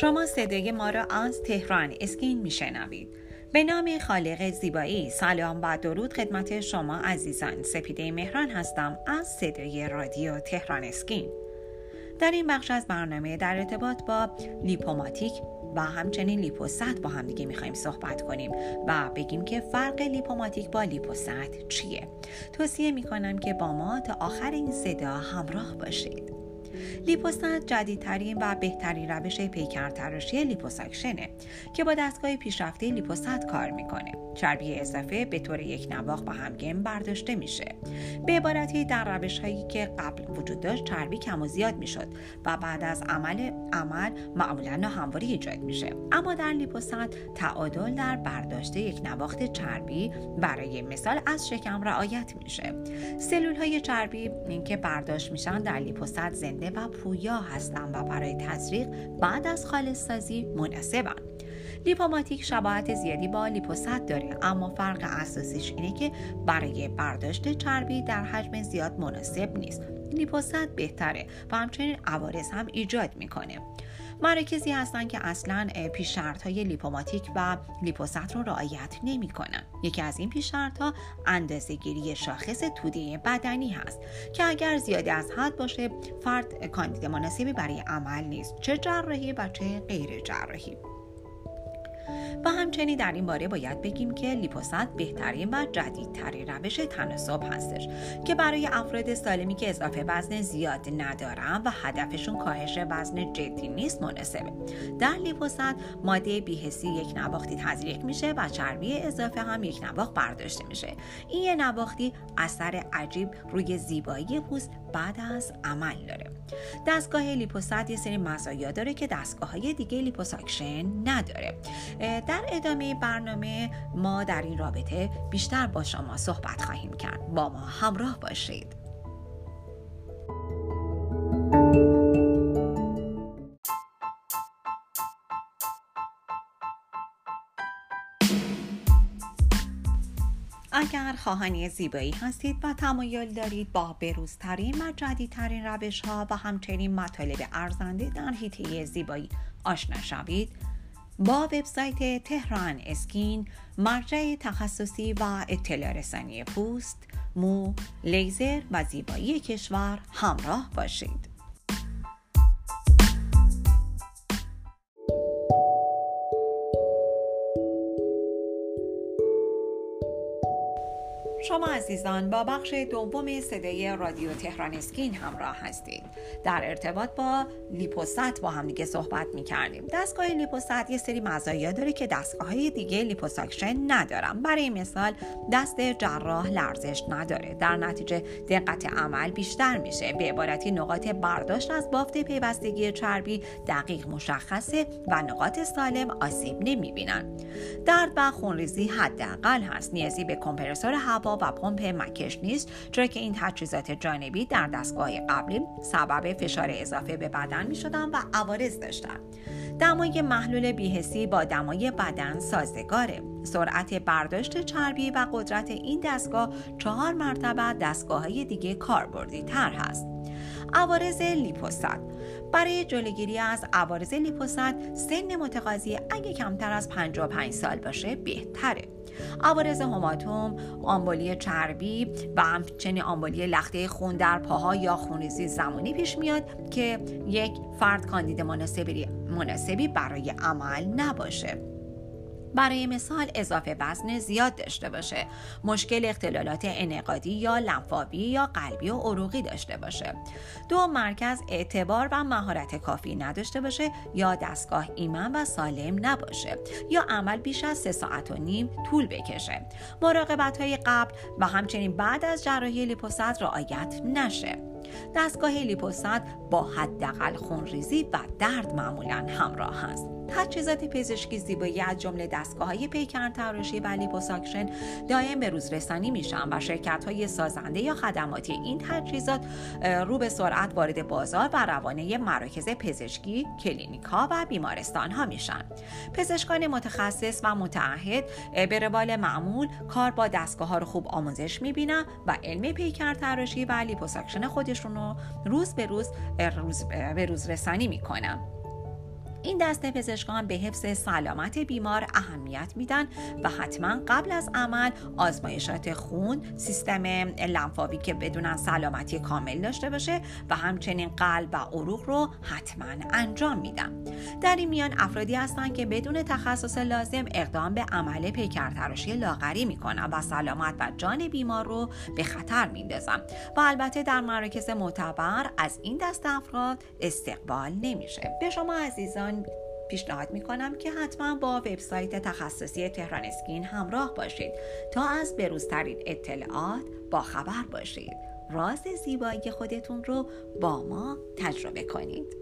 شما صدای ما را از تهران اسکین میشنوید. به نام خالق زیبایی سلام و درود خدمت شما عزیزان. سپیده مهران هستم از صدای رادیو تهران اسکین. در این بخش از برنامه در ارتباط با لیپوماتیک و همچنین لیپوست با هم دیگه می‌خوایم صحبت کنیم و بگیم که فرق لیپوماتیک با لیپوست چیه. توصیه می‌کنم که با ما تا آخر این صدا همراه باشید. لیپوست جدیدترین و بهترین روش پیکر تراشی لیپوساکشنه که با دستگاه پیشرفته لیپوست کار می‌کنه. چربی اضافه به طور یک نواخ با همگن برداشته میشه. به عبارتی در روش هایی که قبل وجود داشت چربی کم و زیاد می‌شد و بعد از عمل عمل معمولا همواری ایجاد میشه. اما در لیپوست تعادل در برداشت یک نواخت چربی برای مثال از شکم رعایت میشه. سلول های چربی که برداشت میشن در لیپوست زنده و پویا هستند و برای تزریق بعد از خالص سازی مناسبن لیپوماتیک شباهت زیادی با لیپوست داره اما فرق اساسیش اینه که برای برداشت چربی در حجم زیاد مناسب نیست. لیپوست بهتره و همچنین عوارض هم ایجاد می‌کنه. مراکزی هستند که اصلا پیش های لیپوماتیک و لیپوست رو رعایت نمی کنن. یکی از این پیش ها اندازه گیری شاخص توده بدنی هست که اگر زیادی از حد باشه فرد کاندید مناسبی برای عمل نیست. چه جراحی و چه غیر جراحی. و همچنین در این باره باید بگیم که لیپوست بهترین و جدیدترین روش تناسب هستش که برای افراد سالمی که اضافه وزن زیاد ندارن و هدفشون کاهش وزن جدی نیست مناسبه. در لیپوست ماده بیهسی یک نواختی تزریق میشه و چربی اضافه هم یک نواخت برداشته میشه. این یکنواختی اثر عجیب روی زیبایی پوست بعد از عمل داره. دستگاه لیپوست یه سری مزایا داره که دستگاه های دیگه لیپوساکشن نداره. در ادامه برنامه ما در این رابطه بیشتر با شما صحبت خواهیم کرد. با ما همراه باشید. اگر خواهانی زیبایی هستید و تمایل دارید با بروزترین و جدیدترین روش ها و همچنین مطالب ارزنده در حیطه زیبایی آشنا شوید با وبسایت تهران اسکین مرجع تخصصی و اطلاع رسانی پوست، مو، لیزر و زیبایی کشور همراه باشید. شما عزیزان با بخش دوم صدای رادیو تهران اسکین همراه هستید. در ارتباط با لیپوست با هم دیگه صحبت می کردیم دستگاه لیپوست یه سری مزایا داره که دستگاه های دیگه لیپوساکشن ندارن. برای مثال دست جراح لرزش نداره. در نتیجه دقت عمل بیشتر میشه. به عبارتی نقاط برداشت از بافت پیوستگی چربی دقیق مشخصه و نقاط سالم آسیب نمی بینن درد و خونریزی حداقل هست. نیازی به کمپرسور هوا و پمپ مکش نیست چرا که این تجهیزات جانبی در دستگاه قبلی سبب فشار اضافه به بدن می شدن و عوارض داشتن. دمای محلول بیهسی با دمای بدن سازگاره. سرعت برداشت چربی و قدرت این دستگاه چهار مرتبه دستگاه های دیگه کاربردی تر هست. عوارض لیپوست. برای جلوگیری از عوارض لیپوست سن متقاضی اگه کمتر از 55 سال باشه بهتره. عوارض هماتوم، آمبولی چربی و همچنین آمبولی لخته خون در پاها یا خونریزی زمانی پیش میاد که یک فرد کاندید مناسبی, مناسبی برای عمل نباشه. برای مثال اضافه وزن زیاد داشته باشه. مشکل اختلالات انعقادی یا لنفاوی یا قلبی و عروقی داشته باشه. دو مرکز اعتبار و مهارت کافی نداشته باشه یا دستگاه ایمن و سالم نباشه. یا عمل بیش از سه ساعت و نیم طول بکشه. مراقبت های قبل و همچنین بعد از جراحی لیپوست رعایت نشه. دستگاه لیپوست با حداقل خونریزی و درد معمولا همراه است. تجهیزات پزشکی زیبایی از جمله دستگاه های پیکر تراشی و لیپوساکشن دائم به روز رسانی میشن و شرکت های سازنده یا خدماتی این تجهیزات رو به سرعت وارد بازار و روانه مراکز پزشکی کلینیک ها و بیمارستان ها میشن. پزشکان متخصص و متعهد به روال معمول کار با دستگاه ها رو خوب آموزش می‌بینن و علم پیکر تراشی و لیپوساکشن خودشون رو روز به روز به روز رسانی می‌کنن. این دسته پزشکان به حفظ سلامت بیمار اهمیت میدن و حتما قبل از عمل آزمایشات خون سیستم لنفاوی که بدن سلامتی کامل داشته باشه و همچنین قلب و عروق رو حتما انجام میدن. در این میان افرادی هستند که بدون تخصص لازم اقدام به عمل پیکرتراشی لاغری می‌کنن و سلامت و جان بیمار رو به خطر میندازن و البته در مراکز معتبر از این دست افراد استقبال نمیشه. به شما عزیزان پیشنهاد می‌کنم که حتما با وبسایت تخصصی تهران اسکین همراه باشید تا از بروزترین اطلاعات با خبر باشید. راز زیبایی خودتون رو با ما تجربه کنید.